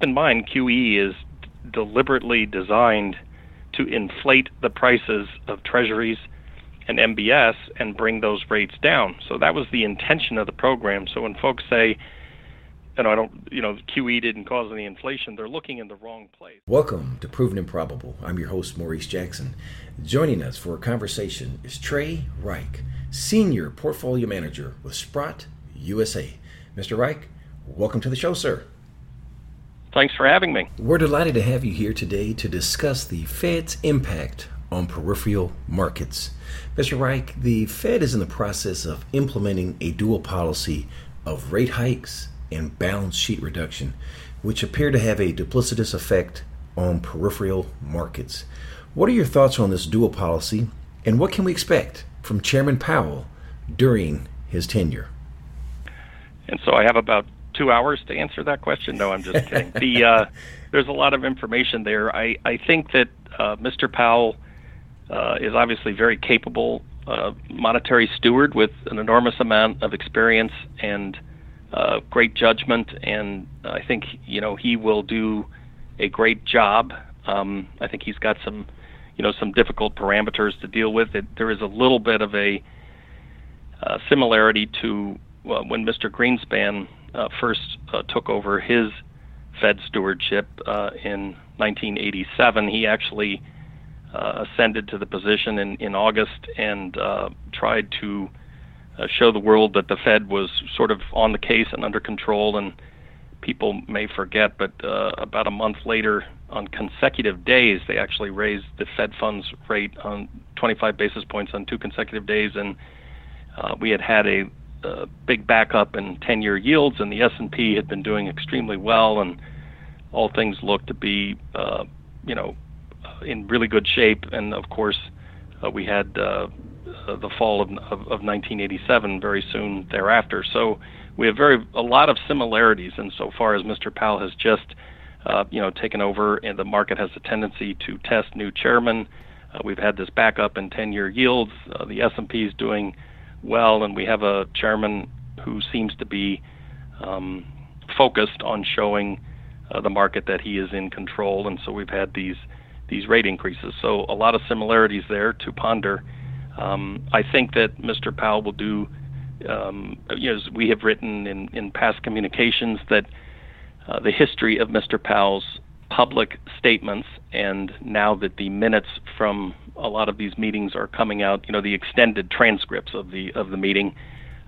keep in mind, QE is deliberately designed to inflate the prices of treasuries and MBS and bring those rates down. So that was the intention of the program. So when folks say, you know, I don't, you know, QE didn't cause any inflation, they're looking in the wrong place. Welcome to Proven and Probable. I'm your host, Maurice Jackson. Joining us for a conversation is Trey Reik, Senior Portfolio Manager with Sprott USA. Mr. Reik, welcome to the show, sir. Thanks for having me. We're delighted to have you here today to discuss the Fed's impact on peripheral markets. Mr. Reik, the Fed is in the process of implementing a dual policy of rate hikes and balance sheet reduction, which appear to have a duplicitous effect on peripheral markets. What are your thoughts on this dual policy, and what can we expect from Chairman Powell during his tenure? And so I have about two hours to answer that question. No, I'm just kidding. the uh, there's a lot of information there. I I think that uh, Mr. Powell uh, is obviously very capable uh, monetary steward with an enormous amount of experience and uh, great judgment, and I think you know he will do a great job. Um, I think he's got some you know some difficult parameters to deal with. It, there is a little bit of a uh, similarity to uh, when Mr. Greenspan uh, first uh, took over his Fed stewardship uh, in 1987. He actually uh, ascended to the position in, in August and uh, tried to uh, show the world that the Fed was sort of on the case and under control. And people may forget, but about a month later, on consecutive days, they actually raised the Fed funds rate on 25 basis points on two consecutive days, and we had had a, a big backup in 10-year yields, and the S&P had been doing extremely well, and all things looked to be, uh, you know, in really good shape. And of course, uh, we had uh, uh, the fall of, of, of 1987 very soon thereafter. So we have very a lot of similarities insofar as Mr. Powell has just, uh, you know, taken over, and the market has a tendency to test new chairmen. Uh, we've had this backup in 10-year yields. Uh, the S&P is doing well, and we have a chairman who seems to be um, focused on showing uh, the market that he is in control. And so we've had these these rate increases. So a lot of similarities there to ponder. Um, I think that Mr. Powell will do, um, you know, as we have written in, in past communications, that uh, the history of Mr. Powell's public statements, and now that the minutes from a lot of these meetings are coming out, you know, the extended transcripts of the of the meeting,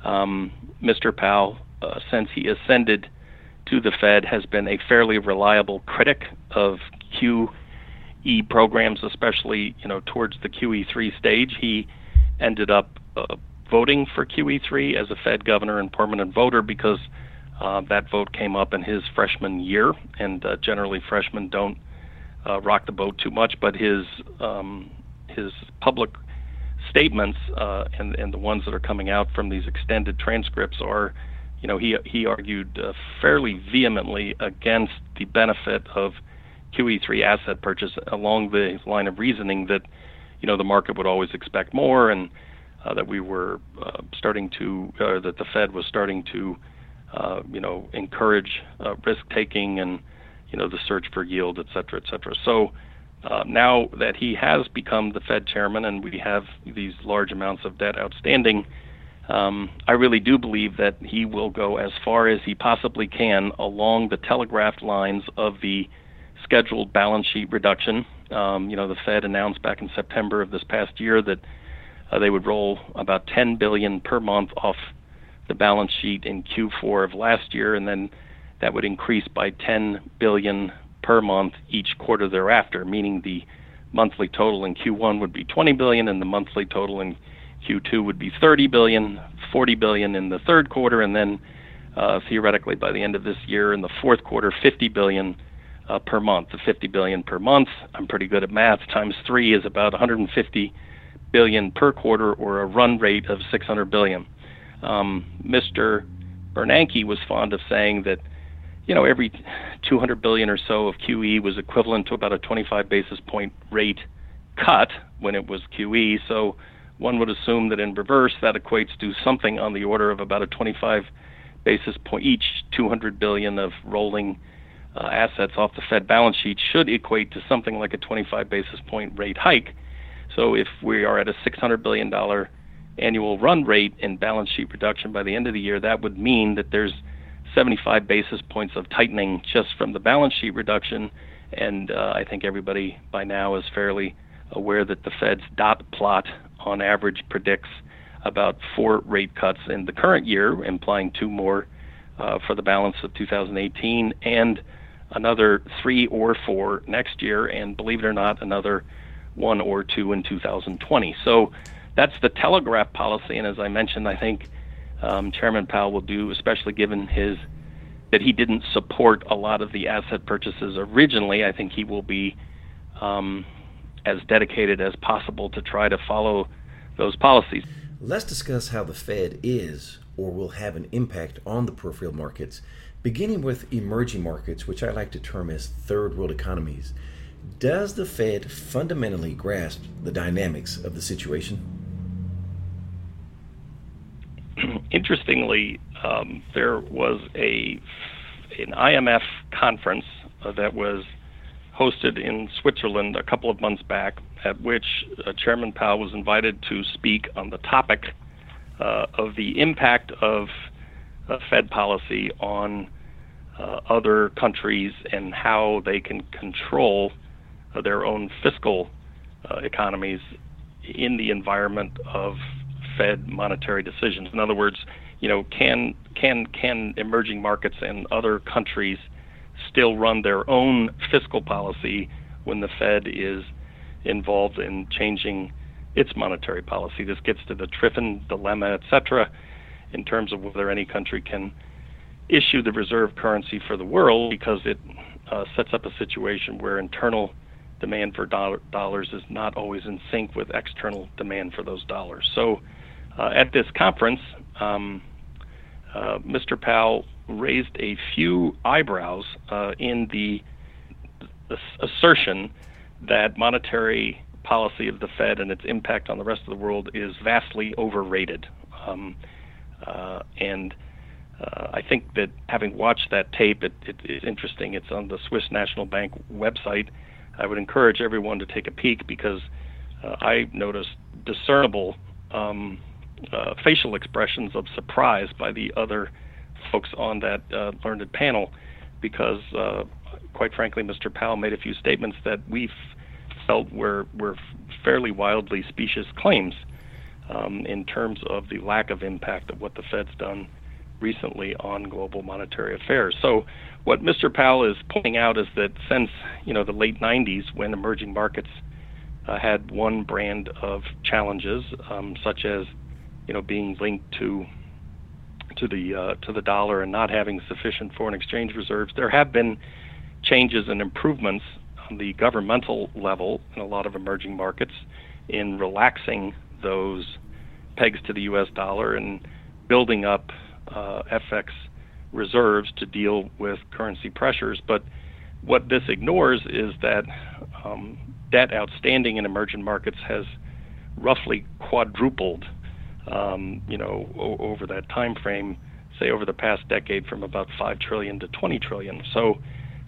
um, Mr. Powell, uh, since he ascended to the Fed, has been a fairly reliable critic of Q E programs, especially you know towards the QE3 stage. He ended up uh, voting for QE3 as a Fed governor and permanent voter because uh, that vote came up in his freshman year, and uh, generally freshmen don't uh, rock the boat too much. But his um, his public statements uh, and and the ones that are coming out from these extended transcripts are, you know, he he argued uh, fairly vehemently against the benefit of QE3 asset purchase along the line of reasoning that you know the market would always expect more and uh, that we were uh, starting to uh, that the Fed was starting to uh, you know encourage risk taking and you know the search for yield et cetera et cetera. So uh, now that he has become the Fed chairman and we have these large amounts of debt outstanding um, I really do believe that he will go as far as he possibly can along the telegraphed lines of the scheduled balance sheet reduction. Um, you know, the Fed announced back in September of this past year that uh, they would roll about 10 billion per month off the balance sheet in Q4 of last year, and then that would increase by 10 billion per month each quarter thereafter, meaning the monthly total in Q1 would be 20 billion, and the monthly total in Q2 would be 30 billion, 40 billion in the third quarter, and then uh, theoretically by the end of this year in the fourth quarter, 50 billion uh, per month. The 50 billion per month, I'm pretty good at math. Times three is about 150 billion per quarter, or a run rate of 600 billion. Um, Mr. Bernanke was fond of saying that, you know, every 200 billion or so of QE was equivalent to about a 25 basis point rate cut when it was QE. So one would assume that in reverse, that equates to something on the order of about a 25 basis point each 200 billion of rolling uh, assets off the Fed balance sheet should equate to something like a 25 basis point rate hike. So if we are at a $600 billion annual run rate in balance sheet reduction by the end of the year, that would mean that there's 75 basis points of tightening just from the balance sheet reduction. And uh, I think everybody by now is fairly aware that the Fed's dot plot on average predicts about four rate cuts in the current year, implying two more uh, for the balance of 2018, and another three or four next year, and believe it or not, another one or two in 2020. So that's the telegraph policy, and as I mentioned, I think um, Chairman Powell will do, especially given his that he didn't support a lot of the asset purchases originally. I think he will be um, as dedicated as possible to try to follow those policies. Let's discuss how the Fed is or will have an impact on the peripheral markets, beginning with emerging markets, which I like to term as third world economies. Does the Fed fundamentally grasp the dynamics of the situation? Interestingly, um, there was a an IMF conference uh, that was hosted in Switzerland a couple of months back, at which uh, Chairman Powell was invited to speak on the topic uh, of the impact of uh, Fed policy on uh, other countries and how they can control uh, their own fiscal economies in the environment of Fed monetary decisions. In other words, you know, can can can emerging markets and other countries still run their own fiscal policy when the Fed is involved in changing its monetary policy? This gets to the Triffin dilemma, etc., in terms of whether any country can issue the reserve currency for the world because it uh, sets up a situation where internal demand for dollar, dollars is not always in sync with external demand for those dollars. So, uh, at this conference, um, uh, Mr. Powell raised a few eyebrows uh, in the, assertion that monetary policy of the Fed and its impact on the rest of the world is vastly overrated. Um, uh, and uh, I think that having watched that tape, it, it is interesting. It's on the Swiss National Bank website. I would encourage everyone to take a peek because uh, I noticed discernible um, uh, facial expressions of surprise by the other folks on that uh, learned panel because, uh, quite frankly, Mr. Powell made a few statements that we felt were, were fairly wildly specious claims um, in terms of the lack of impact of what the Fed's done recently on global monetary affairs. So, what Mr. Powell is pointing out is that since you know the late 90s, when emerging markets uh, had one brand of challenges, um, such as you know being linked to to the uh, to the dollar and not having sufficient foreign exchange reserves, there have been changes and improvements on the governmental level in a lot of emerging markets in relaxing those pegs to the U.S. dollar and building up uh, FX reserves to deal with currency pressures. But what this ignores is that um, debt outstanding in emerging markets has roughly quadrupled um, you know, o- over that time frame, say over the past decade, from about five trillion to 20 trillion. So,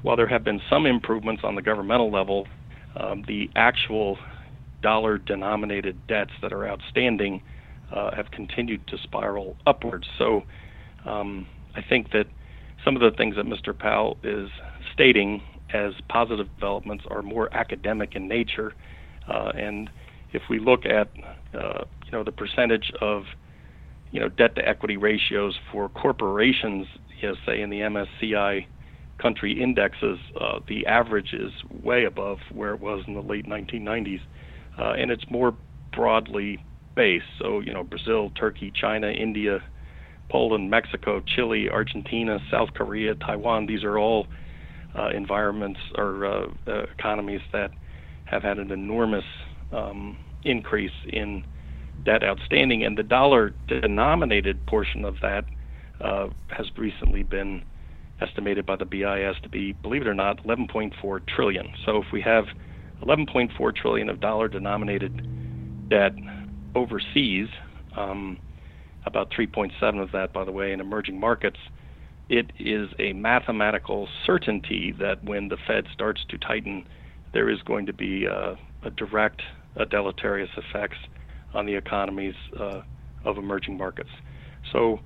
while there have been some improvements on the governmental level, um, the actual dollar-denominated debts that are outstanding uh, have continued to spiral upwards. So, um, I think that some of the things that Mr. Powell is stating as positive developments are more academic in nature, uh, and if we look at uh, you know the percentage of you know debt to equity ratios for corporations, you know, say in the MSCI country indexes, uh, the average is way above where it was in the late 1990s, uh, and it's more broadly based. So you know Brazil, Turkey, China, India, Poland, Mexico, Chile, Argentina, South Korea, Taiwan. These are all uh, environments or uh, uh, economies that have had an enormous um, increase in debt outstanding, and the dollar-denominated portion of that uh, has recently been estimated by the BIS to be, believe it or not, 11.4 trillion. So if we have 11.4 trillion of dollar-denominated debt overseas, um, about 3.7 of that, by the way, in emerging markets, it is a mathematical certainty that when the Fed starts to tighten, there is going to be a, a direct a deleterious effects on the economies uh, of emerging markets. So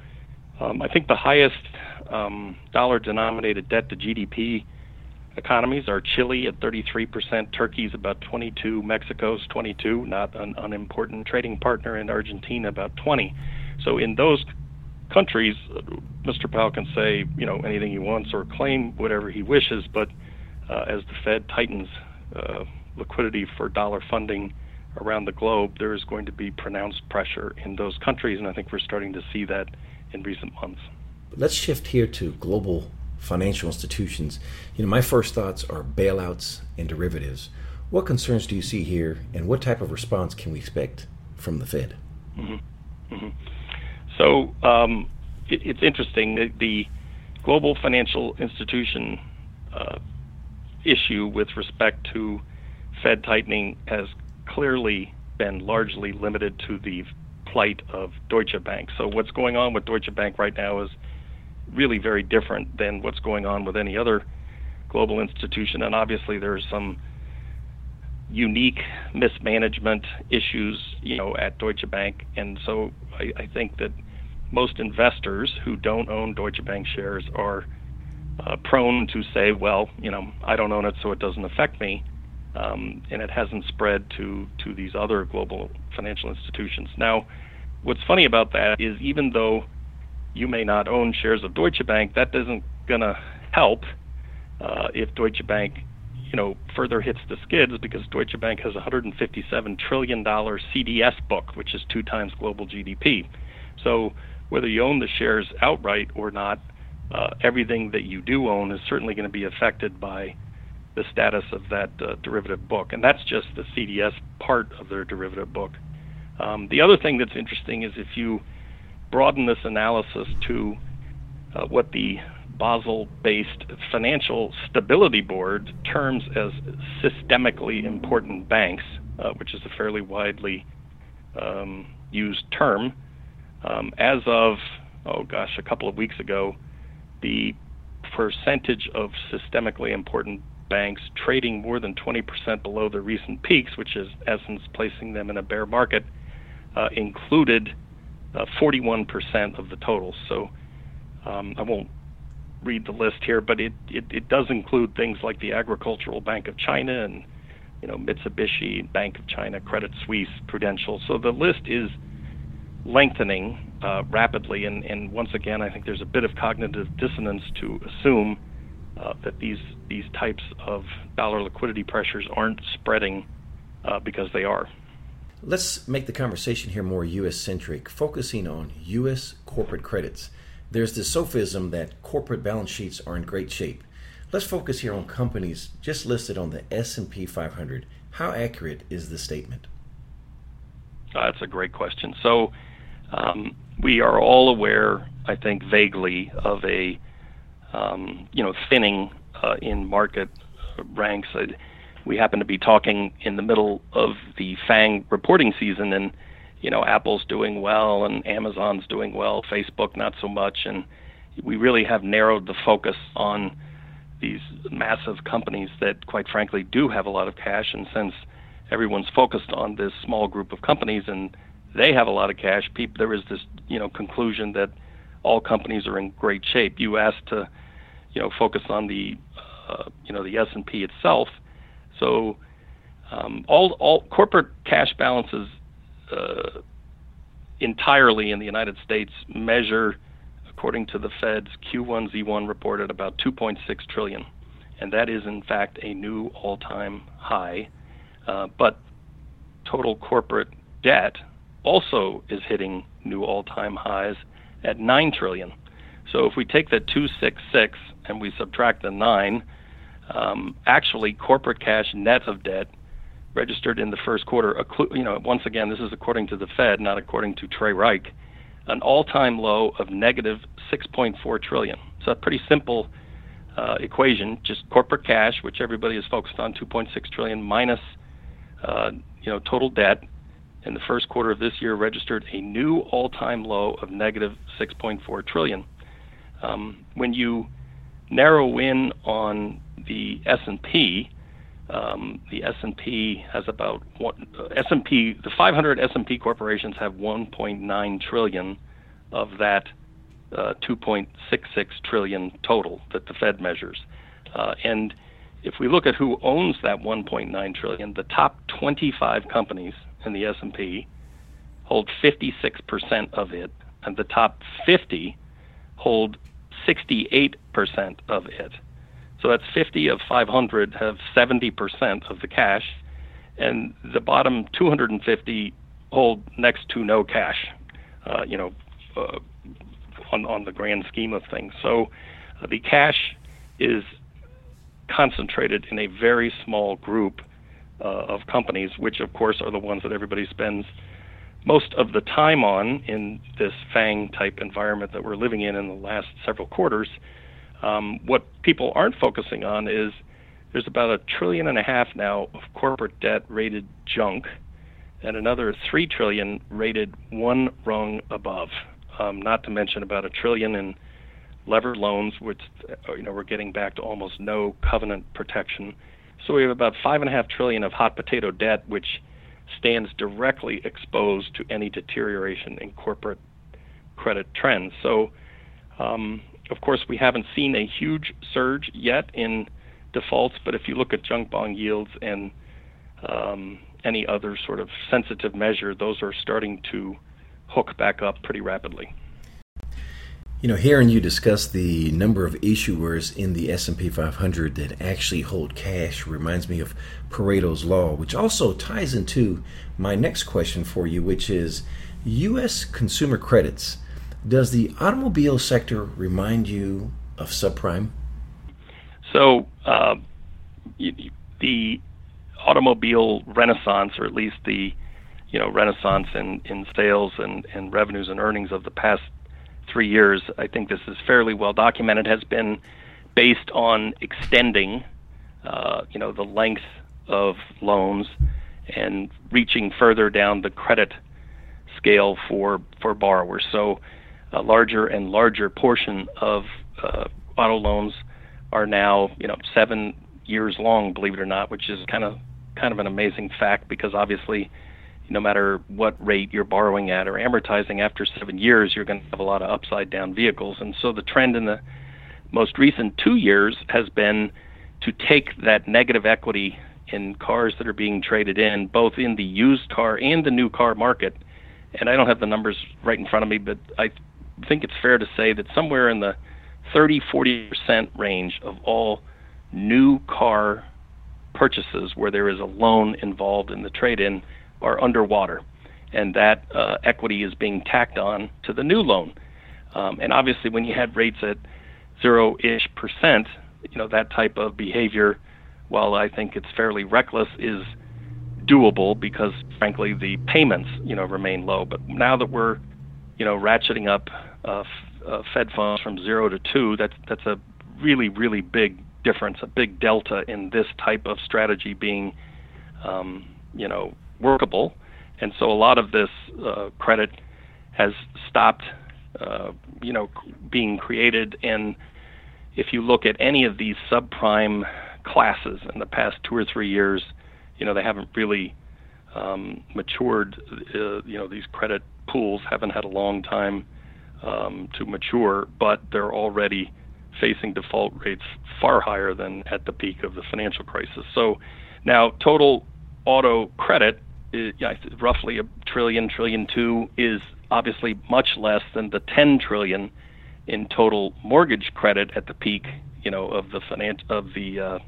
um, I think the highest um, dollar denominated debt to GDP economies are Chile at 33%, Turkey's about 22, Mexico's 22, not an unimportant trading partner, and Argentina about 20. So in those countries, Mr. Powell can say you know anything he wants or claim whatever he wishes, but uh, as the Fed tightens uh, liquidity for dollar funding around the globe, there is going to be pronounced pressure in those countries, and I think we're starting to see that in recent months. Let's shift here to global financial institutions. You know, my first thoughts are bailouts and derivatives. What concerns do you see here, and what type of response can we expect from the Fed? Mm-hmm. Mm-hmm. So um, it, it's interesting. The, the, global financial institution uh, issue with respect to Fed tightening has clearly been largely limited to the plight of Deutsche Bank. So what's going on with Deutsche Bank right now is really very different than what's going on with any other global institution. And obviously, there's some unique mismanagement issues, you know, at Deutsche Bank. And so I, I think that most investors who don't own Deutsche Bank shares are uh, prone to say, well, you know, I don't own it, so it doesn't affect me. Um, and it hasn't spread to, to these other global financial institutions. Now, what's funny about that is even though you may not own shares of Deutsche Bank, that isn't going to help uh, if Deutsche Bank, you know, further hits the skids because Deutsche Bank has a 157 trillion dollar CDS book, which is two times global GDP. So whether you own the shares outright or not, uh, everything that you do own is certainly going to be affected by the status of that uh, derivative book, and that's just the CDS part of their derivative book. Um, the other thing that's interesting is if you broaden this analysis to uh, what the Basel based Financial Stability Board terms as systemically important banks, uh, which is a fairly widely um, used term. Um, as of, oh gosh, a couple of weeks ago, the percentage of systemically important banks trading more than 20% below their recent peaks, which is essence placing them in a bear market, uh, included uh, 41% of the total. So um, I won't read the list here, but it, it, it does include things like the Agricultural Bank of China and you know Mitsubishi, Bank of China, Credit Suisse, Prudential. So the list is lengthening uh, rapidly, and, and once again, I think there's a bit of cognitive dissonance to assume uh, that these these types of dollar liquidity pressures aren't spreading uh, because they are. Let's make the conversation here more U.S. centric, focusing on U.S. corporate credits. There's this sophism that corporate balance sheets are in great shape. Let's focus here on companies just listed on the S&P 500. How accurate is the statement? Uh, that's a great question. So, um, we are all aware, I think, vaguely of a um, you know thinning uh, in market ranks. Uh, we happen to be talking in the middle of the FANG reporting season, and you know Apple's doing well, and Amazon's doing well, Facebook not so much, and we really have narrowed the focus on these massive companies that, quite frankly, do have a lot of cash, and since everyone's focused on this small group of companies and they have a lot of cash, people, there is this you know conclusion that all companies are in great shape. You asked to you know focus on the uh, you know the S and P itself so um, all all corporate cash balances uh, entirely in the United States measure, according to the Fed's Q1Z1 report, at about 2.6 trillion, and that is in fact a new all-time high. Uh, but total corporate debt also is hitting new all-time highs at 9 trillion. So if we take the 266 and we subtract the 9, um, actually, corporate cash net of debt registered in the first quarter, you know, once again, this is according to the Fed, not according to Trey Reik, an all-time low of negative 6.4 trillion. So a pretty simple uh, equation, just corporate cash, which everybody is focused on, 2.6 trillion minus, uh, you know, total debt. In the first quarter of this year, registered a new all-time low of negative 6.4 trillion. Um, when you narrow in on the S&P, um, the S&P has about one, uh, S&P the 500 S&P corporations have 1.9 trillion of that uh, 2.66 trillion total that the Fed measures. Uh, and if we look at who owns that 1.9 trillion, the top 25 companies in the S&P hold 56% of it, and the top 50 hold 68% of it. So that's 50 of 500 have 70% of the cash, and the bottom 250 hold next to no cash. Uh, you know, uh, on on the grand scheme of things. So uh, the cash is concentrated in a very small group uh, of companies, which of course are the ones that everybody spends most of the time on in this FANG type environment that we're living in in the last several quarters. Um, what people aren't focusing on is there's about a trillion and a half now of corporate debt rated junk, and another three trillion rated one rung above. Um, not to mention about a trillion in levered loans, which uh, you know we're getting back to almost no covenant protection. So we have about five and a half trillion of hot potato debt, which stands directly exposed to any deterioration in corporate credit trends. So, um, of course, we haven't seen a huge surge yet in defaults, but if you look at junk bond yields and um, any other sort of sensitive measure, those are starting to hook back up pretty rapidly. You know, hearing you discuss the number of issuers in the S&P 500 that actually hold cash reminds me of Pareto's law, which also ties into my next question for you, which is U.S. consumer credits. Does the automobile sector remind you of subprime? So, uh, the automobile renaissance, or at least the you know renaissance in, in sales and, and revenues and earnings of the past three years, I think this is fairly well documented, has been based on extending, uh, you know, the length of loans and reaching further down the credit scale for for borrowers. So, a larger and larger portion of uh, auto loans are now, you know, seven years long, believe it or not, which is kind of kind of an amazing fact because obviously no matter what rate you're borrowing at or amortizing after seven years, you're going to have a lot of upside down vehicles. And so the trend in the most recent two years has been to take that negative equity in cars that are being traded in, both in the used car and the new car market. And I don't have the numbers right in front of me, but I think it's fair to say that somewhere in the 30 40% range of all new car purchases where there is a loan involved in the trade in are underwater, and that uh, equity is being tacked on to the new loan. Um, and obviously, when you had rates at zero-ish percent, you know that type of behavior, while I think it's fairly reckless, is doable because, frankly, the payments you know remain low. But now that we're you know ratcheting up uh, uh, Fed funds from zero to two, that's that's a really really big difference, a big delta in this type of strategy being, um, you know, workable. And so a lot of this uh, credit has stopped, uh, you know, being created. And if you look at any of these subprime classes in the past two or three years, you know, they haven't really um, matured. Uh, you know, these credit pools haven't had a long time um, to mature, but they're already facing default rates far higher than at the peak of the financial crisis. So now total auto credit is, roughly a trillion, trillion two is obviously much less than the 10 trillion in total mortgage credit at the peak, you know, of the finance of the uh,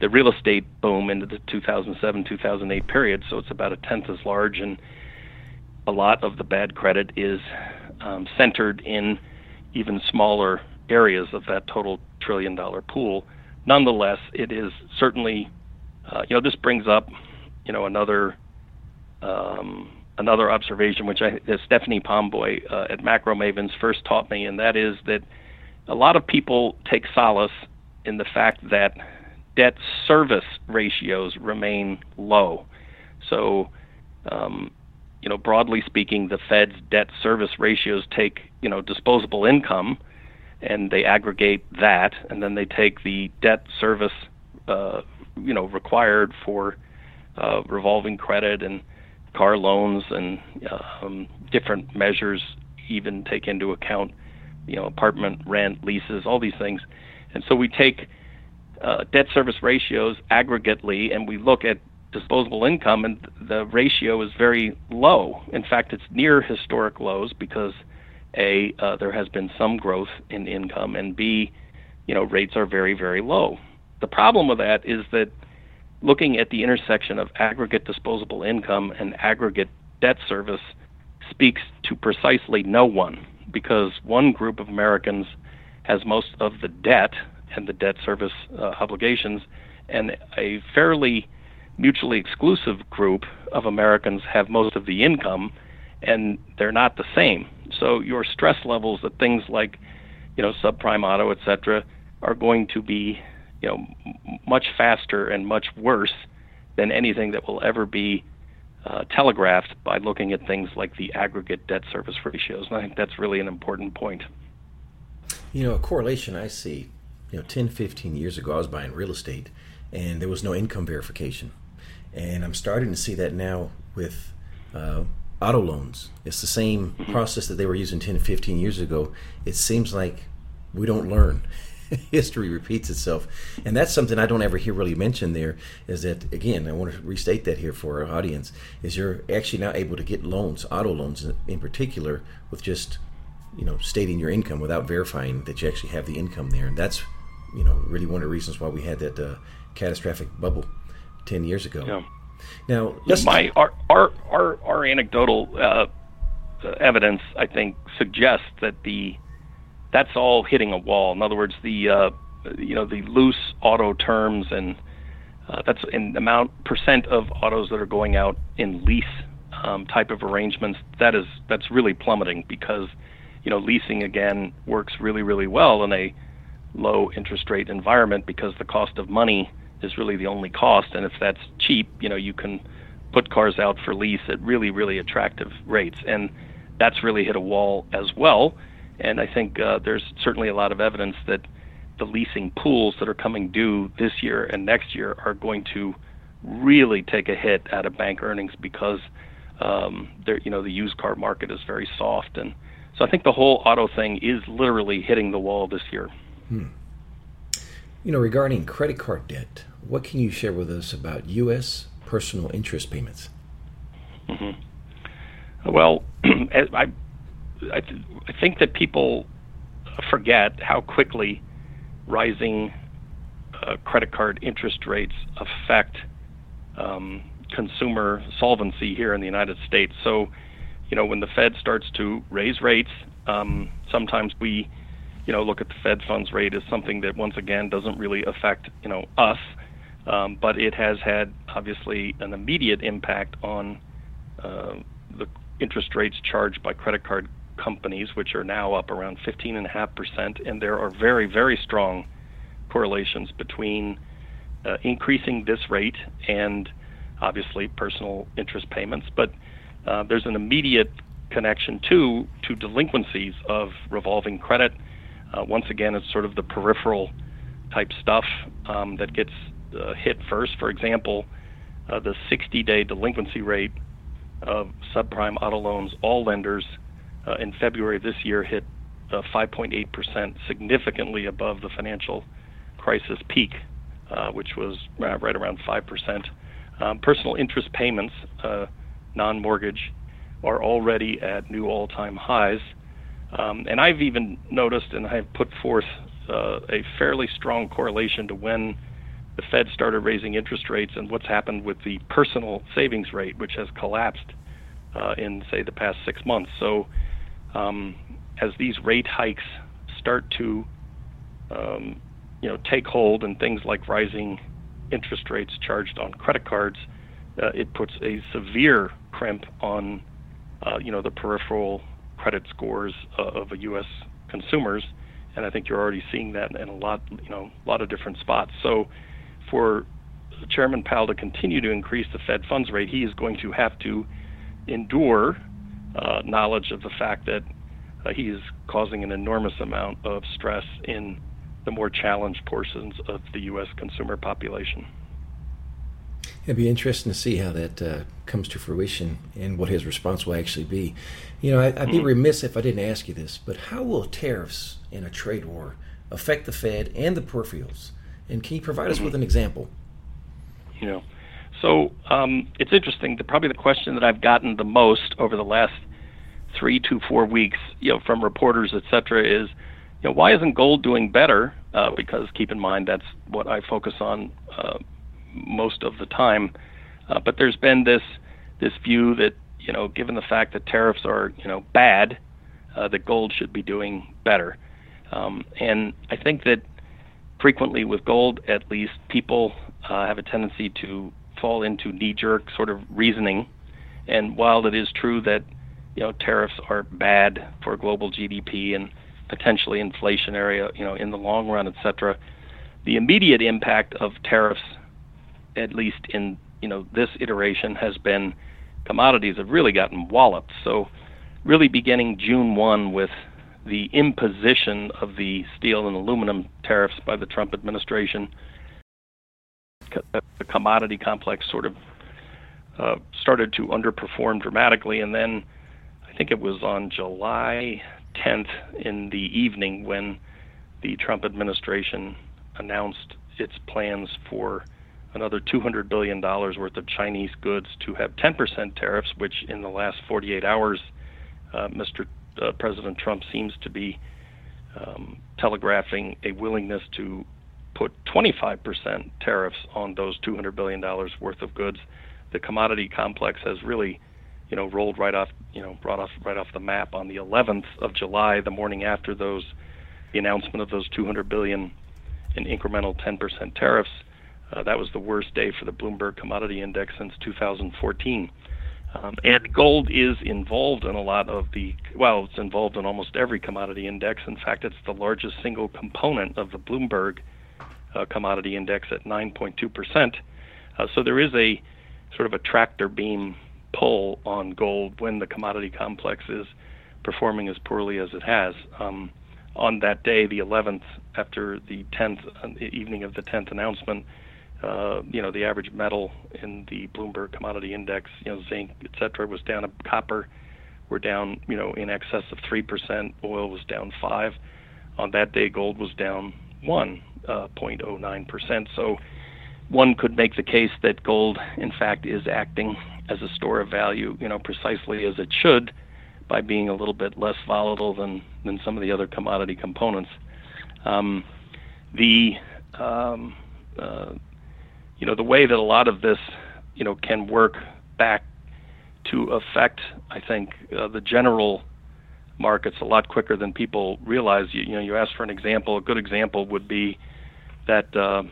the real estate boom into the 2007-2008 period. So it's about a tenth as large, and a lot of the bad credit is um, centered in even smaller areas of that total trillion dollar pool. Nonetheless, it is certainly, uh, you know, this brings up, you know, another um, another observation, which I, Stephanie Pomboy uh, at Macro Mavens first taught me, and that is that a lot of people take solace in the fact that debt service ratios remain low. So, um, you know, broadly speaking, the Fed's debt service ratios take, you know, disposable income and they aggregate that, and then they take the debt service, uh, you know, required for uh, revolving credit and car loans and um, different measures, even take into account, you know, apartment rent, leases, all these things, and so we take uh, debt service ratios aggregately, and we look at disposable income, and the ratio is very low. In fact, it's near historic lows because a uh, there has been some growth in income, and b you know rates are very very low. The problem with that is that looking at the intersection of aggregate disposable income and aggregate debt service speaks to precisely no one because one group of Americans has most of the debt and the debt service uh, obligations, and a fairly mutually exclusive group of Americans have most of the income, and they're not the same. So your stress levels at things like, you know, subprime auto, et cetera, are going to be, you know, m- much faster and much worse than anything that will ever be uh, telegraphed by looking at things like the aggregate debt service ratios. And I think that's really an important point. You know, a correlation I see, you know, 10, 15 years ago, I was buying real estate and there was no income verification. And I'm starting to see that now with uh, auto loans. It's the same mm-hmm. process that they were using 10, 15 years ago. It seems like we don't learn. History repeats itself. And that's something I don't ever hear really mentioned there is that, again, I want to restate that here for our audience, is you're actually now able to get loans, auto loans in particular, with just, you know, stating your income without verifying that you actually have the income there. And that's, you know, really one of the reasons why we had that uh, catastrophic bubble 10 years ago. Yeah. Now, my our our our, our anecdotal uh, evidence, I think, suggests that the that's all hitting a wall. In other words, the uh, you know the loose auto terms and uh, that's in amount percent of autos that are going out in lease um, type of arrangements. That is that's really plummeting because you know leasing again works really really well in a low interest rate environment because the cost of money is really the only cost. And if that's cheap, you know, you can put cars out for lease at really, really attractive rates. And that's really hit a wall as well. And I think uh, there's certainly a lot of evidence that the leasing pools that are coming due this year and next year are going to really take a hit out of bank earnings because um, you know the used car market is very soft, and so I think the whole auto thing is literally hitting the wall this year. Hmm. You know, regarding credit card debt, what can you share with us about U.S. personal interest payments? Mm-hmm. Well, I, I, th- I think that people forget how quickly rising uh, credit card interest rates affect um, consumer solvency here in the United States. So, you know, when the Fed starts to raise rates, um, sometimes we, you know, look at the Fed funds rate as something that once again doesn't really affect, you know, us um, but it has had obviously an immediate impact on uh, the interest rates charged by credit card companies, which are now up around 15.5%. And there are very, very strong correlations between uh, increasing this rate and obviously personal interest payments. But uh, there's an immediate connection too to delinquencies of revolving credit. Uh, once again, it's sort of the peripheral type stuff um, that gets uh, hit first. For example, uh, the 60-day delinquency rate of subprime auto loans, all lenders uh, in February of this year hit 5.8%, uh, significantly above the financial crisis peak, uh, which was right around 5%. Um, personal interest payments, uh, non-mortgage, are already at new all-time highs. Um, and I've even noticed, and I've put forth a fairly strong correlation to when the Fed started raising interest rates and what's happened with the personal savings rate, which has collapsed uh, in, say, the past six months. So, um, as these rate hikes start to, um, you know, take hold and things like rising interest rates charged on credit cards, uh, it puts a severe crimp on, uh, you know, the peripheral credit scores uh, of U.S. consumers, and I think you're already seeing that in a lot, you know, a lot of different spots. So for Chairman Powell to continue to increase the Fed funds rate, he is going to have to endure uh, knowledge of the fact that uh, he is causing an enormous amount of stress in the more challenged portions of the U.S. consumer population. It'd be interesting to see how that uh, comes to fruition and what his response will actually be. You know, I, would be mm-hmm. remiss if I didn't ask you this, but how will tariffs in a trade war affect the Fed and the peripherals? And can you provide us mm-hmm. with an example? You know, so um, it's interesting. The, probably the question that I've gotten the most over the last three to four weeks, you know, from reporters, et cetera, is, you know, why isn't gold doing better? Uh, because keep in mind that's what I focus on uh, most of the time. Uh, but there's been this this view that you know, given the fact that tariffs are you know bad, uh, that gold should be doing better. Um, and I think that frequently with gold, at least, people uh, have a tendency to fall into knee-jerk sort of reasoning. And while it is true that you know tariffs are bad for global GDP and potentially inflationary, you know, in the long run, et cetera, the immediate impact of tariffs, at least in you know this iteration, has been commodities have really gotten walloped. So, really beginning June 1 with the imposition of the steel and aluminum tariffs by the Trump administration, the commodity complex sort of uh, started to underperform dramatically. And then I think it was on July 10th in the evening when the Trump administration announced its plans for another $200 billion worth of Chinese goods to have 10% tariffs, which in the last 48 hours, uh, Mr. Uh, President Trump seems to be um, telegraphing a willingness to put 25% tariffs on those $200 billion worth of goods. The commodity complex has really, you know, rolled right off, you know, brought off right off the map on the 11th of July, the morning after those, the announcement of those 200 billion in incremental 10% tariffs. Uh, that was the worst day for the Bloomberg Commodity Index since 2014. Um, and gold is involved in a lot of the, well, it's involved in almost every commodity index. In fact, it's the largest single component of the Bloomberg Commodity Index at 9.2%. Uh, so there is a sort of a tractor beam pull on gold when the commodity complex is performing as poorly as it has. Um, on that day, the 11th, after the 10th uh, evening of the 10th announcement, uh, you know, the average metal in the Bloomberg Commodity Index, you know, zinc, et cetera, was down. Copper, were down, you know, in excess of three percent. Oil was down five. On that day, gold was down one uh, point oh nine percent. So, one could make the case that gold, in fact, is acting as a store of value, you know, precisely as it should, by being a little bit less volatile than than some of the other commodity components. Um, the um, uh, you know the way that a lot of this you know can work back to affect I think uh, the general markets a lot quicker than people realize. You, you know, you asked for an example. A good example would be that uh,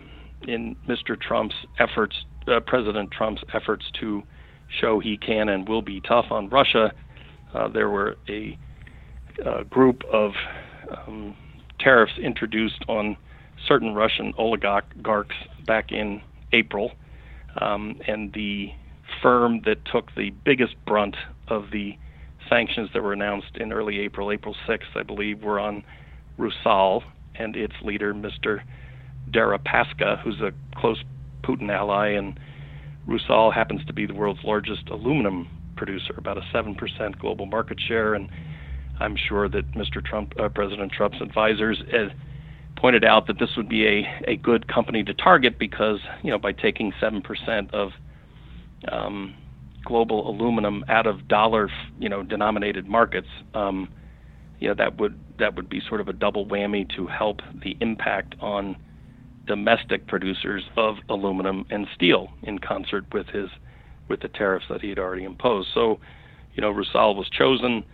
in Mr. Trump's efforts, uh, President Trump's efforts to show he can and will be tough on Russia, uh, there were a, a group of um, tariffs introduced on certain Russian oligarchs back in April, um, and the firm that took the biggest brunt of the sanctions that were announced in early April, April 6th, I believe, were on Rusal and its leader, Mr. Deripaska, who's a close Putin ally, and Rusal happens to be the world's largest aluminum producer, about a 7% global market share, and I'm sure that Mr. Trump, uh, President Trump's advisors, uh, pointed out that this would be a, a good company to target because you know by taking seven percent of um, global aluminum out of dollar you know denominated markets, um, you know that would that would be sort of a double whammy to help the impact on domestic producers of aluminum and steel in concert with his with the tariffs that he had already imposed. So, you know, Rusal was chosen.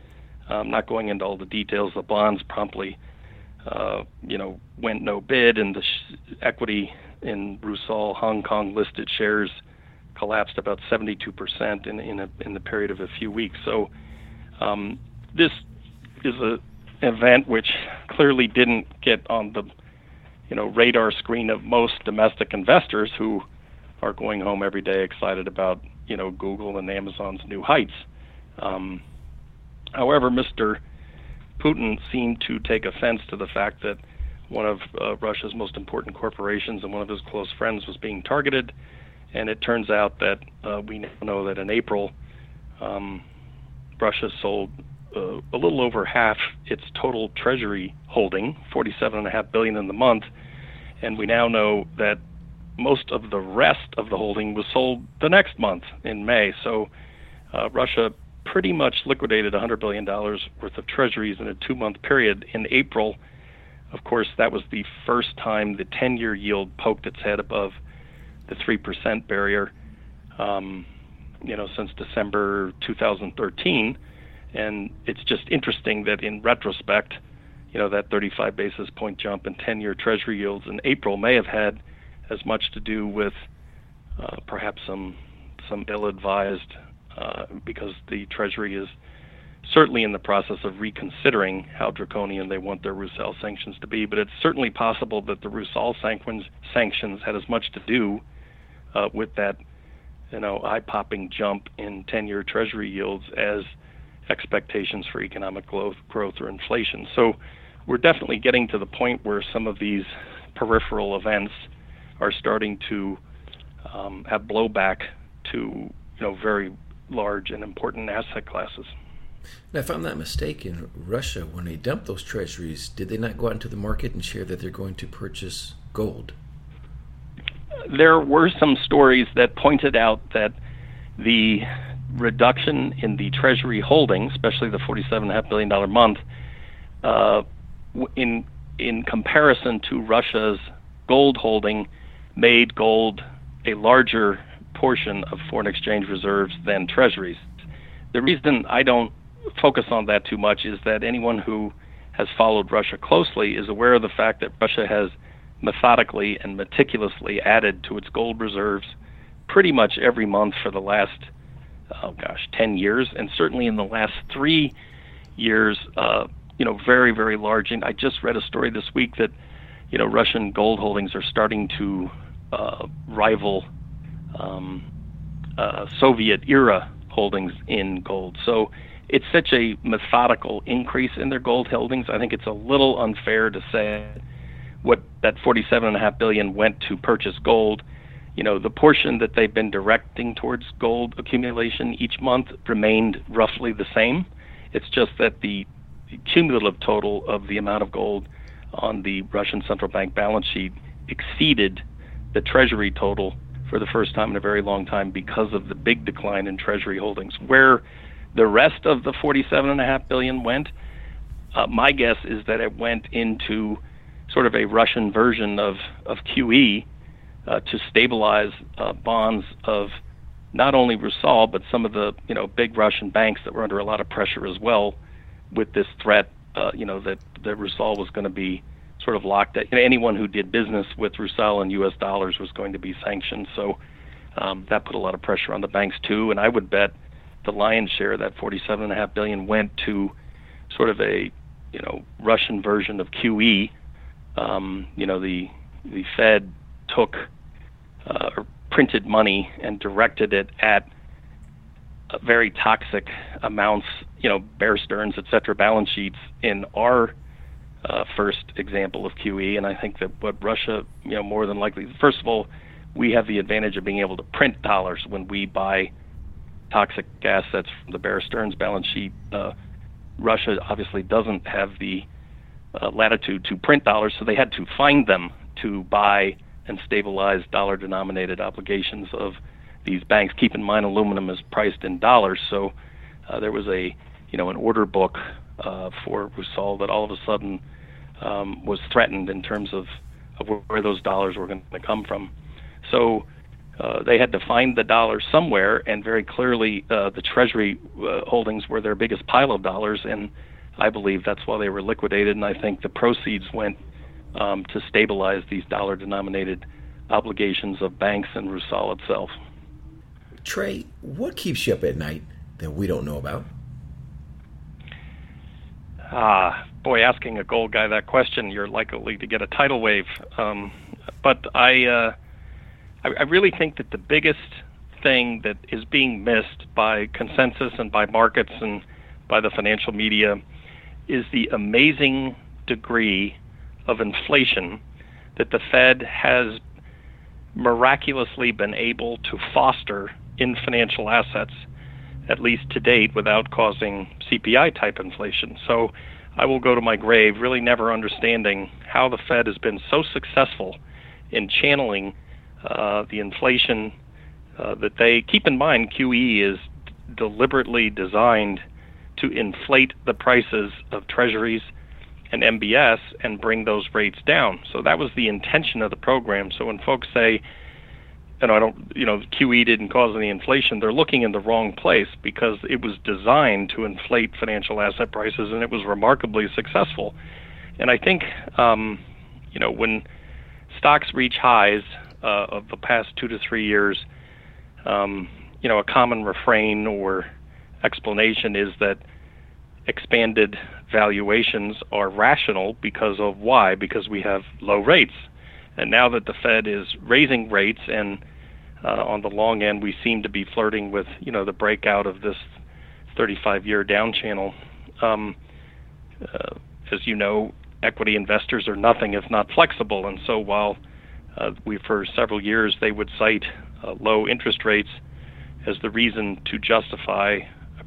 I'm not going into all the details. The bonds promptly uh, you know, went no bid, and the sh- equity in Rusal Hong Kong listed shares collapsed about 72% in in, a, in the period of a few weeks. So um, this is a event which clearly didn't get on the you know radar screen of most domestic investors who are going home every day excited about you know Google and Amazon's new heights. Um, however, Mr Putin seemed to take offense to the fact that one of uh, Russia's most important corporations and one of his close friends was being targeted. And it turns out that uh, we know that in April, um, Russia sold uh, a little over half its total treasury holding, 47.5 billion in the month, and we now know that most of the rest of the holding was sold the next month in May. So uh, Russia pretty much liquidated 100 billion dollars worth of treasuries in a two-month period in April. Of course, that was the first time the 10-year yield poked its head above the three percent barrier. Um, you know, since December 2013 and it's just interesting that in retrospect, you know, that 35 basis point jump in 10 year Treasury yields in April may have had as much to do with uh, perhaps some some ill advised, uh, because the Treasury is certainly in the process of reconsidering how draconian they want their Rusal sanctions to be. But it's certainly possible that the Rusal sanctions, sanctions had as much to do uh, with that, you know, eye popping jump in 10 year Treasury yields as expectations for economic growth, growth or inflation. So we're definitely getting to the point where some of these peripheral events are starting to um, have blowback to you know very large and important asset classes. Now, if I'm not mistaken, Russia, when they dumped those treasuries, did they not go out into the market and share that they're going to purchase gold? There were some stories that pointed out that the reduction in the Treasury holdings, especially the $47.5 billion month, uh, in in comparison to Russia's gold holding, made gold a larger portion of foreign exchange reserves than Treasuries. The reason I don't focus on that too much is that anyone who has followed Russia closely is aware of the fact that Russia has methodically and meticulously added to its gold reserves pretty much every month for the last oh gosh, 10 years, and certainly in the last three years, uh, you know, very, very large. And I just read a story this week that, you know, Russian gold holdings are starting to uh, rival um, uh, Soviet era holdings in gold. So it's such a methodical increase in their gold holdings. I think it's a little unfair to say what that 47.5 billion went to purchase gold you know, the portion that they've been directing towards gold accumulation each month remained roughly the same. It's just that the cumulative total of the amount of gold on the Russian central bank balance sheet exceeded the treasury total for the first time in a very long time because of the big decline in treasury holdings. Where the rest of the 47.5 billion went, uh, my guess is that it went into sort of a Russian version of, of QE uh, to stabilize uh, bonds of not only Rusal but some of the you know big Russian banks that were under a lot of pressure as well with this threat. Uh, you know that that Rusal was going to be sort of locked. At, you know, anyone who did business with Rusal in U.S. dollars was going to be sanctioned. So um, that put a lot of pressure on the banks too. And I would bet the lion's share, of that 47.5 billion, went to sort of a you know Russian version of QE. Um, you know the the Fed took uh, or printed money and directed it at very toxic amounts, you know, Bear Stearns, et cetera, balance sheets in our uh, first example of QE. And I think that what Russia, you know, more than likely, first of all, we have the advantage of being able to print dollars when we buy toxic assets from the Bear Stearns balance sheet. Uh, Russia obviously doesn't have the uh, latitude to print dollars, so they had to find them to buy and stabilize dollar denominated obligations of these banks. Keep in mind, aluminum is priced in dollars, so uh, there was a you know an order book uh, for Rusal that all of a sudden um, was threatened in terms of, of where those dollars were going to come from. So uh, they had to find the dollars somewhere, and very clearly uh, the Treasury uh, holdings were their biggest pile of dollars, and I believe that's why they were liquidated. And I think the proceeds went um, to stabilize these dollar denominated obligations of banks and Rusal itself. Trey, what keeps you up at night that we don't know about? Ah, boy, asking a gold guy that question, you're likely to get a tidal wave. Um, but I, uh, I, I really think that the biggest thing that is being missed by consensus and by markets and by the financial media is the amazing degree of inflation that the Fed has miraculously been able to foster in financial assets, at least to date, without causing CPI type inflation. So I will go to my grave really never understanding how the Fed has been so successful in channeling uh, the inflation uh, that they keep in mind. QE is deliberately designed to inflate the prices of treasuries and MBS and bring those rates down. So that was the intention of the program. So when folks say, and I don't, you know, QE didn't cause any inflation, they're looking in the wrong place because it was designed to inflate financial asset prices and it was remarkably successful. And I think, um, you know, when stocks reach highs uh, of the past two to three years, um, you know, a common refrain or explanation is that expanded valuations are rational because of why? Because we have low rates. And now that the Fed is raising rates and uh, on the long end we seem to be flirting with, you know, the breakout of this 35-year down channel. Um, uh, as you know, equity investors are nothing if not flexible. And so while uh, we, for several years, they would cite uh, low interest rates as the reason to justify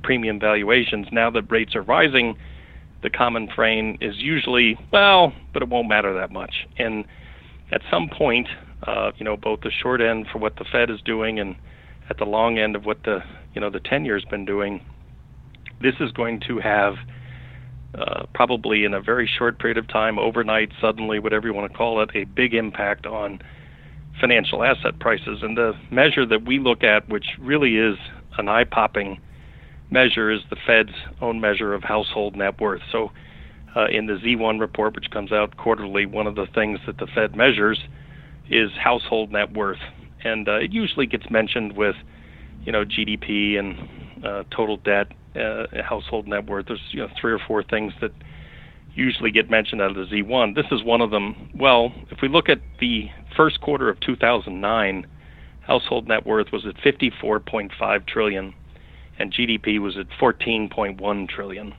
premium valuations. Now that rates are rising, the common frame is usually, well, but it won't matter that much. And at some point, uh, you know, both the short end for what the Fed is doing and at the long end of what the, you know, the 10 year's been doing, this is going to have uh, probably in a very short period of time, overnight, suddenly, whatever you want to call it, a big impact on financial asset prices. And the measure that we look at, which really is an eye popping measure, is the Fed's own measure of household net worth. So, uh, in the Z1 report, which comes out quarterly, one of the things that the Fed measures is household net worth. And uh, it usually gets mentioned with, you know, GDP and uh, total debt, uh, household net worth. There's, you know, three or four things that usually get mentioned out of the Z1. This is one of them. Well, if we look at the first quarter of 2009, household net worth was at 54.5 trillion and GDP was at 14.1 trillion.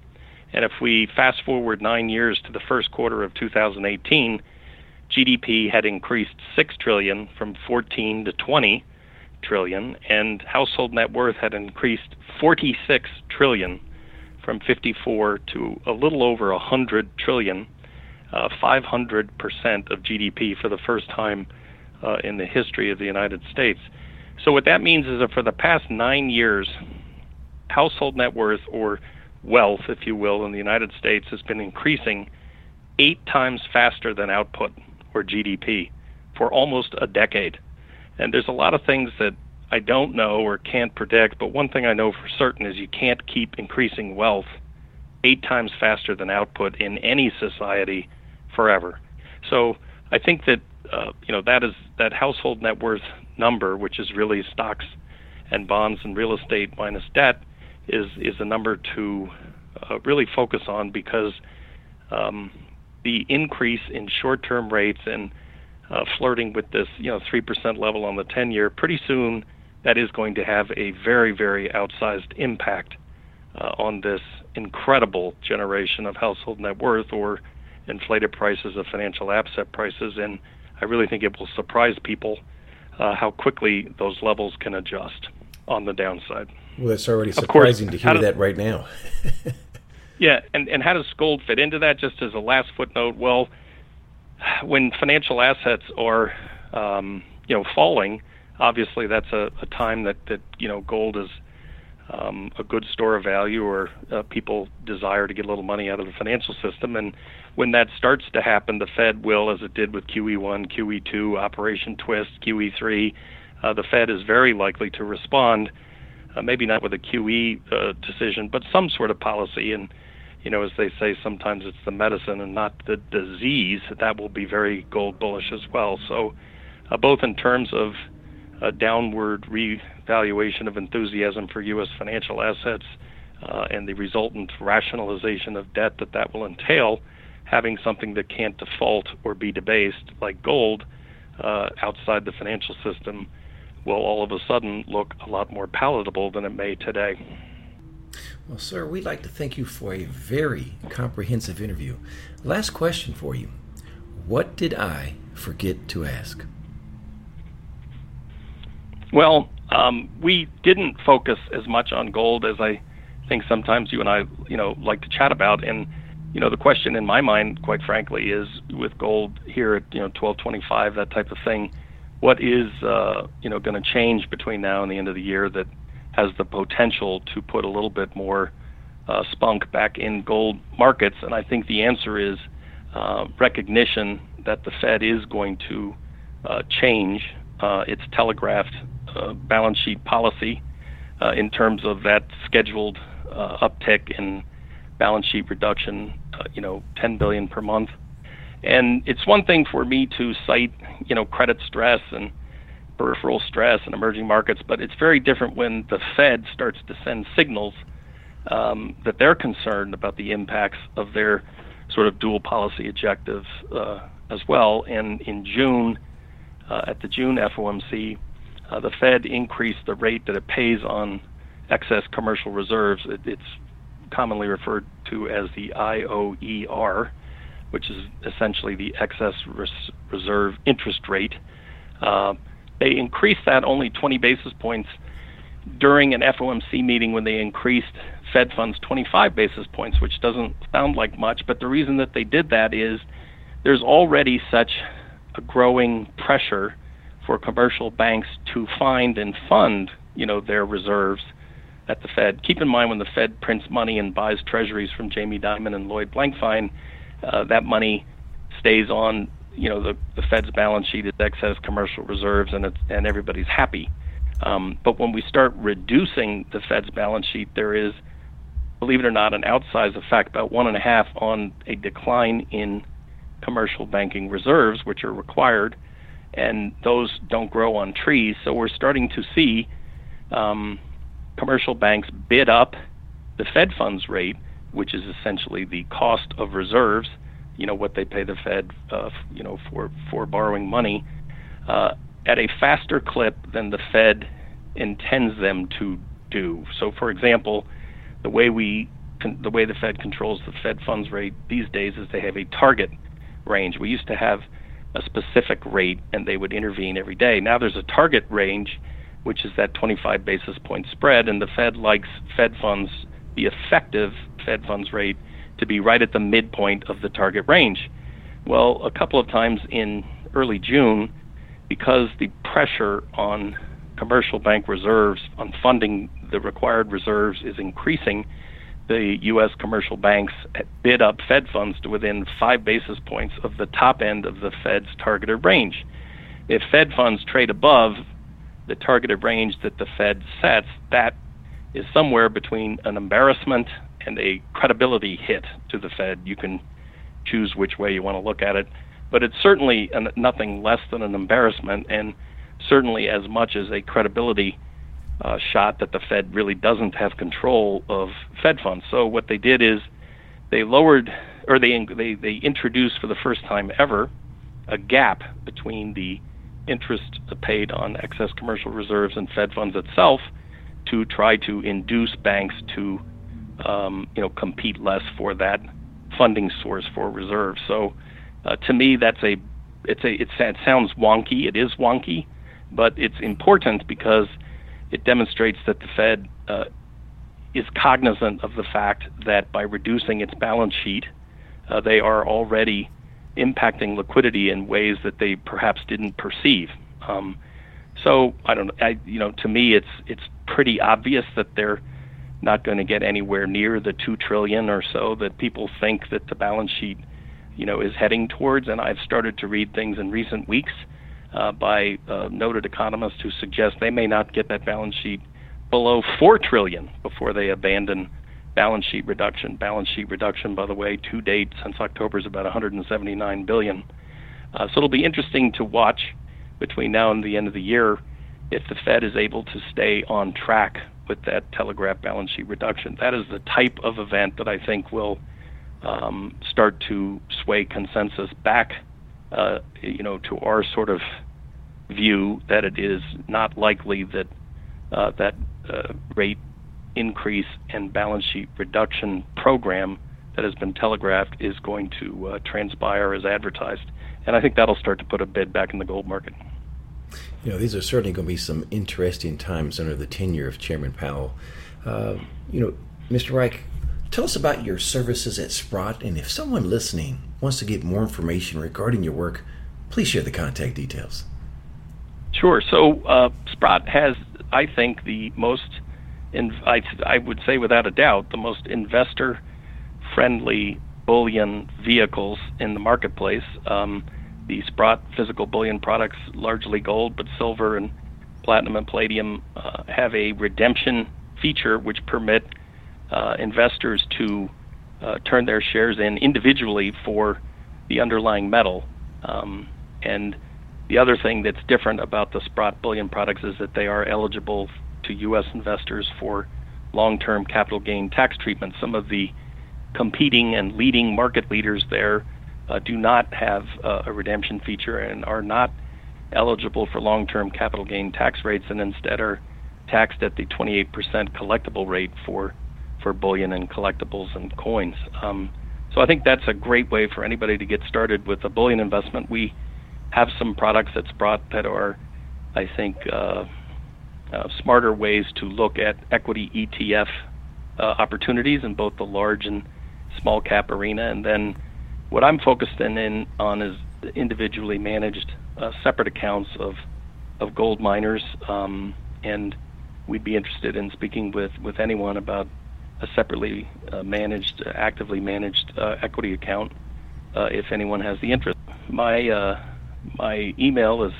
And if we fast forward 9 years to the first quarter of 2018, GDP had increased 6 trillion from 14 to 20 trillion and household net worth had increased 46 trillion from 54 to a little over 100 trillion, uh, 500% of GDP for the first time uh, in the history of the United States. So what that means is that for the past nine years, household net worth or wealth, if you will, in the United States has been increasing eight times faster than output or GDP for almost a decade. And there's a lot of things that I don't know or can't predict, but one thing I know for certain is you can't keep increasing wealth eight times faster than output in any society forever. So I think that uh, you know that is that household net worth number, which is really stocks and bonds and real estate minus debt, is is a number to uh, really focus on because um, the increase in short-term rates and uh, flirting with this you know three percent level on the ten year pretty soon that is going to have a very, very outsized impact uh, on this incredible generation of household net worth or inflated prices of financial asset prices. And I really think it will surprise people uh, how quickly those levels can adjust on the downside. Well, it's already surprising course, to hear that right now. yeah, and, and how does gold fit into that? Just as a last footnote, well, when financial assets are um, you know falling, obviously that's a, a time that, that you know gold is um, a good store of value or uh, people desire to get a little money out of the financial system and when that starts to happen the Fed will as it did with QE1 QE2 Operation Twist QE3 uh, the Fed is very likely to respond uh, maybe not with a QE uh, decision but some sort of policy and you know as they say sometimes it's the medicine and not the disease that will be very gold bullish as well so uh, both in terms of a downward revaluation of enthusiasm for U.S. financial assets uh, and the resultant rationalization of debt that that will entail, having something that can't default or be debased like gold uh, outside the financial system will all of a sudden look a lot more palatable than it may today. Well, sir, we'd like to thank you for a very comprehensive interview. Last question for you What did I forget to ask? Well, um, we didn't focus as much on gold as I think sometimes you and I, you know, like to chat about. And you know, the question in my mind, quite frankly, is with gold here at you know 1225, that type of thing. What is uh, you know going to change between now and the end of the year that has the potential to put a little bit more uh, spunk back in gold markets? And I think the answer is uh, recognition that the Fed is going to uh, change uh, its telegraphed uh, balance sheet policy uh, in terms of that scheduled uptick in balance sheet reduction, you know, 10 billion per month. And it's one thing for me to cite, you know, credit stress and peripheral stress in emerging markets, but it's very different when the Fed starts to send signals um, that they're concerned about the impacts of their sort of dual policy objectives uh, as well. And in June, uh, at the June FOMC, uh, the Fed increased the rate that it pays on excess commercial reserves. It, it's commonly referred to as the IOER, which is essentially the excess res- reserve interest rate. Uh, they increased that only 20 basis points during an FOMC meeting when they increased Fed funds 25 basis points, which doesn't sound like much, but the reason that they did that is there's already such a growing pressure for commercial banks to find and fund, you know, their reserves at the Fed. Keep in mind when the Fed prints money and buys treasuries from Jamie Dimon and Lloyd Blankfein, uh, that money stays on, you know, the, the Fed's balance sheet is excess commercial reserves, and it's, and everybody's happy. Um, but when we start reducing the Fed's balance sheet, there is, believe it or not, an outsized effect, about one and a half on a decline in commercial banking reserves, which are required, and those don't grow on trees. So we're starting to see um, commercial banks bid up the Fed funds rate, which is essentially the cost of reserves. You know what they pay the Fed, uh, you know, for for borrowing money, uh, at a faster clip than the Fed intends them to do. So, for example, the way we the way the Fed controls the Fed funds rate these days is they have a target range. We used to have a specific rate and they would intervene every day. Now there's a target range, which is that 25 basis point spread, and the Fed likes Fed funds, the effective Fed funds rate, to be right at the midpoint of the target range. Well, a couple of times in early June, because the pressure on commercial bank reserves on funding the required reserves is increasing, the U.S. commercial banks bid up Fed funds to within five basis points of the top end of the Fed's targeted range. If Fed funds trade above the targeted range that the Fed sets, that is somewhere between an embarrassment and a credibility hit to the Fed. You can choose which way you want to look at it, but it's certainly an, nothing less than an embarrassment, and certainly as much as a credibility uh, shot that the Fed really doesn't have control of Fed funds. So what they did is they lowered or they they they introduced for the first time ever a gap between the interest paid on excess commercial reserves and Fed funds itself to try to induce banks to um, you know compete less for that funding source for reserves. So uh, to me, that's a it's a it's, it sounds wonky. It is wonky, but it's important because it demonstrates that the Fed uh, is cognizant of the fact that by reducing its balance sheet, uh, they are already impacting liquidity in ways that they perhaps didn't perceive. Um, so I don't, I, you know, to me, it's it's pretty obvious that they're not going to get anywhere near the two trillion or so that people think that the balance sheet, you know, is heading towards. And I've started to read things in recent weeks uh, by uh, noted economists who suggest they may not get that balance sheet below four trillion before they abandon balance sheet reduction. Balance sheet reduction, by the way, to date since October is about 179 billion. Uh, so it'll be interesting to watch between now and the end of the year if the Fed is able to stay on track with that telegraph balance sheet reduction. That is the type of event that I think will um, start to sway consensus back uh, you know, to our sort of view that it is not likely that uh, that uh, rate increase and balance sheet reduction program that has been telegraphed is going to uh, transpire as advertised. And I think that'll start to put a bid back in the gold market. You know, these are certainly going to be some interesting times under the tenure of Chairman Powell. Uh, you know, Mr. Reik, tell us about your services at Sprott, and if someone listening wants to get more information regarding your work, please share the contact details. Sure. So, uh, Sprott has, I think, the most, in, I, I would say without a doubt, the most investor friendly bullion vehicles in the marketplace. Um, the Sprott physical bullion products, largely gold, but silver and platinum and palladium, uh, have a redemption feature which permit uh, investors to uh, turn their shares in individually for the underlying metal. Um, and the other thing that's different about the Sprott bullion products is that they are eligible to U.S. investors for long-term capital gain tax treatment. Some of the competing and leading market leaders there uh, do not have uh, a redemption feature and are not eligible for long-term capital gain tax rates and instead are taxed at the 28% collectible rate for for bullion and collectibles and coins. Um, so I think that's a great way for anybody to get started with a bullion investment. We have some products that's Sprott that are, I think, uh, uh, smarter ways to look at equity ETF uh, opportunities in both the large and small cap arena, and then what I'm focused in, in on is individually managed uh, separate accounts of of gold miners, um, and we'd be interested in speaking with with anyone about a separately uh, managed, uh, actively managed uh, equity account uh, if anyone has the interest. My uh, my email is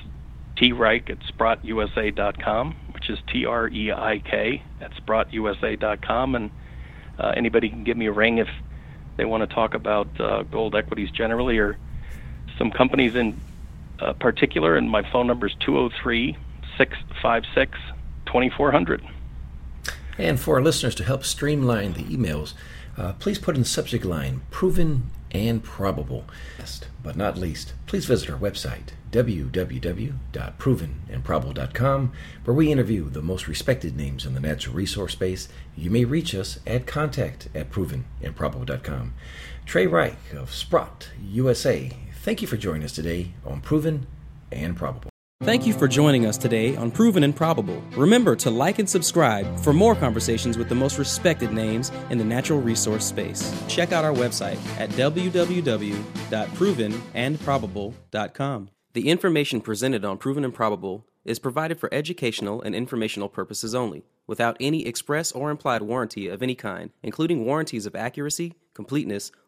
treik at sprottusa.com, which is T R E I K at sprottusa.com, and anybody can give me a ring if they want to talk about uh, gold equities generally or some companies in uh, particular, and my phone number is 203 656 2400. And for our listeners to help streamline the emails, uh, please put in the subject line proven and probable. Last but not least, please visit our website, www.provenandprobable.com, where we interview the most respected names in the natural resource space. You may reach us at contact at provenandprobable.com. Trey Reik of Sprott USA, thank you for joining us today on Proven and Probable. Thank you for joining us today on Proven and Probable. Remember to like and subscribe for more conversations with the most respected names in the natural resource space. Check out our website at www.provenandprobable.com. The information presented on Proven and Probable is provided for educational and informational purposes only, without any express or implied warranty of any kind, including warranties of accuracy, completeness,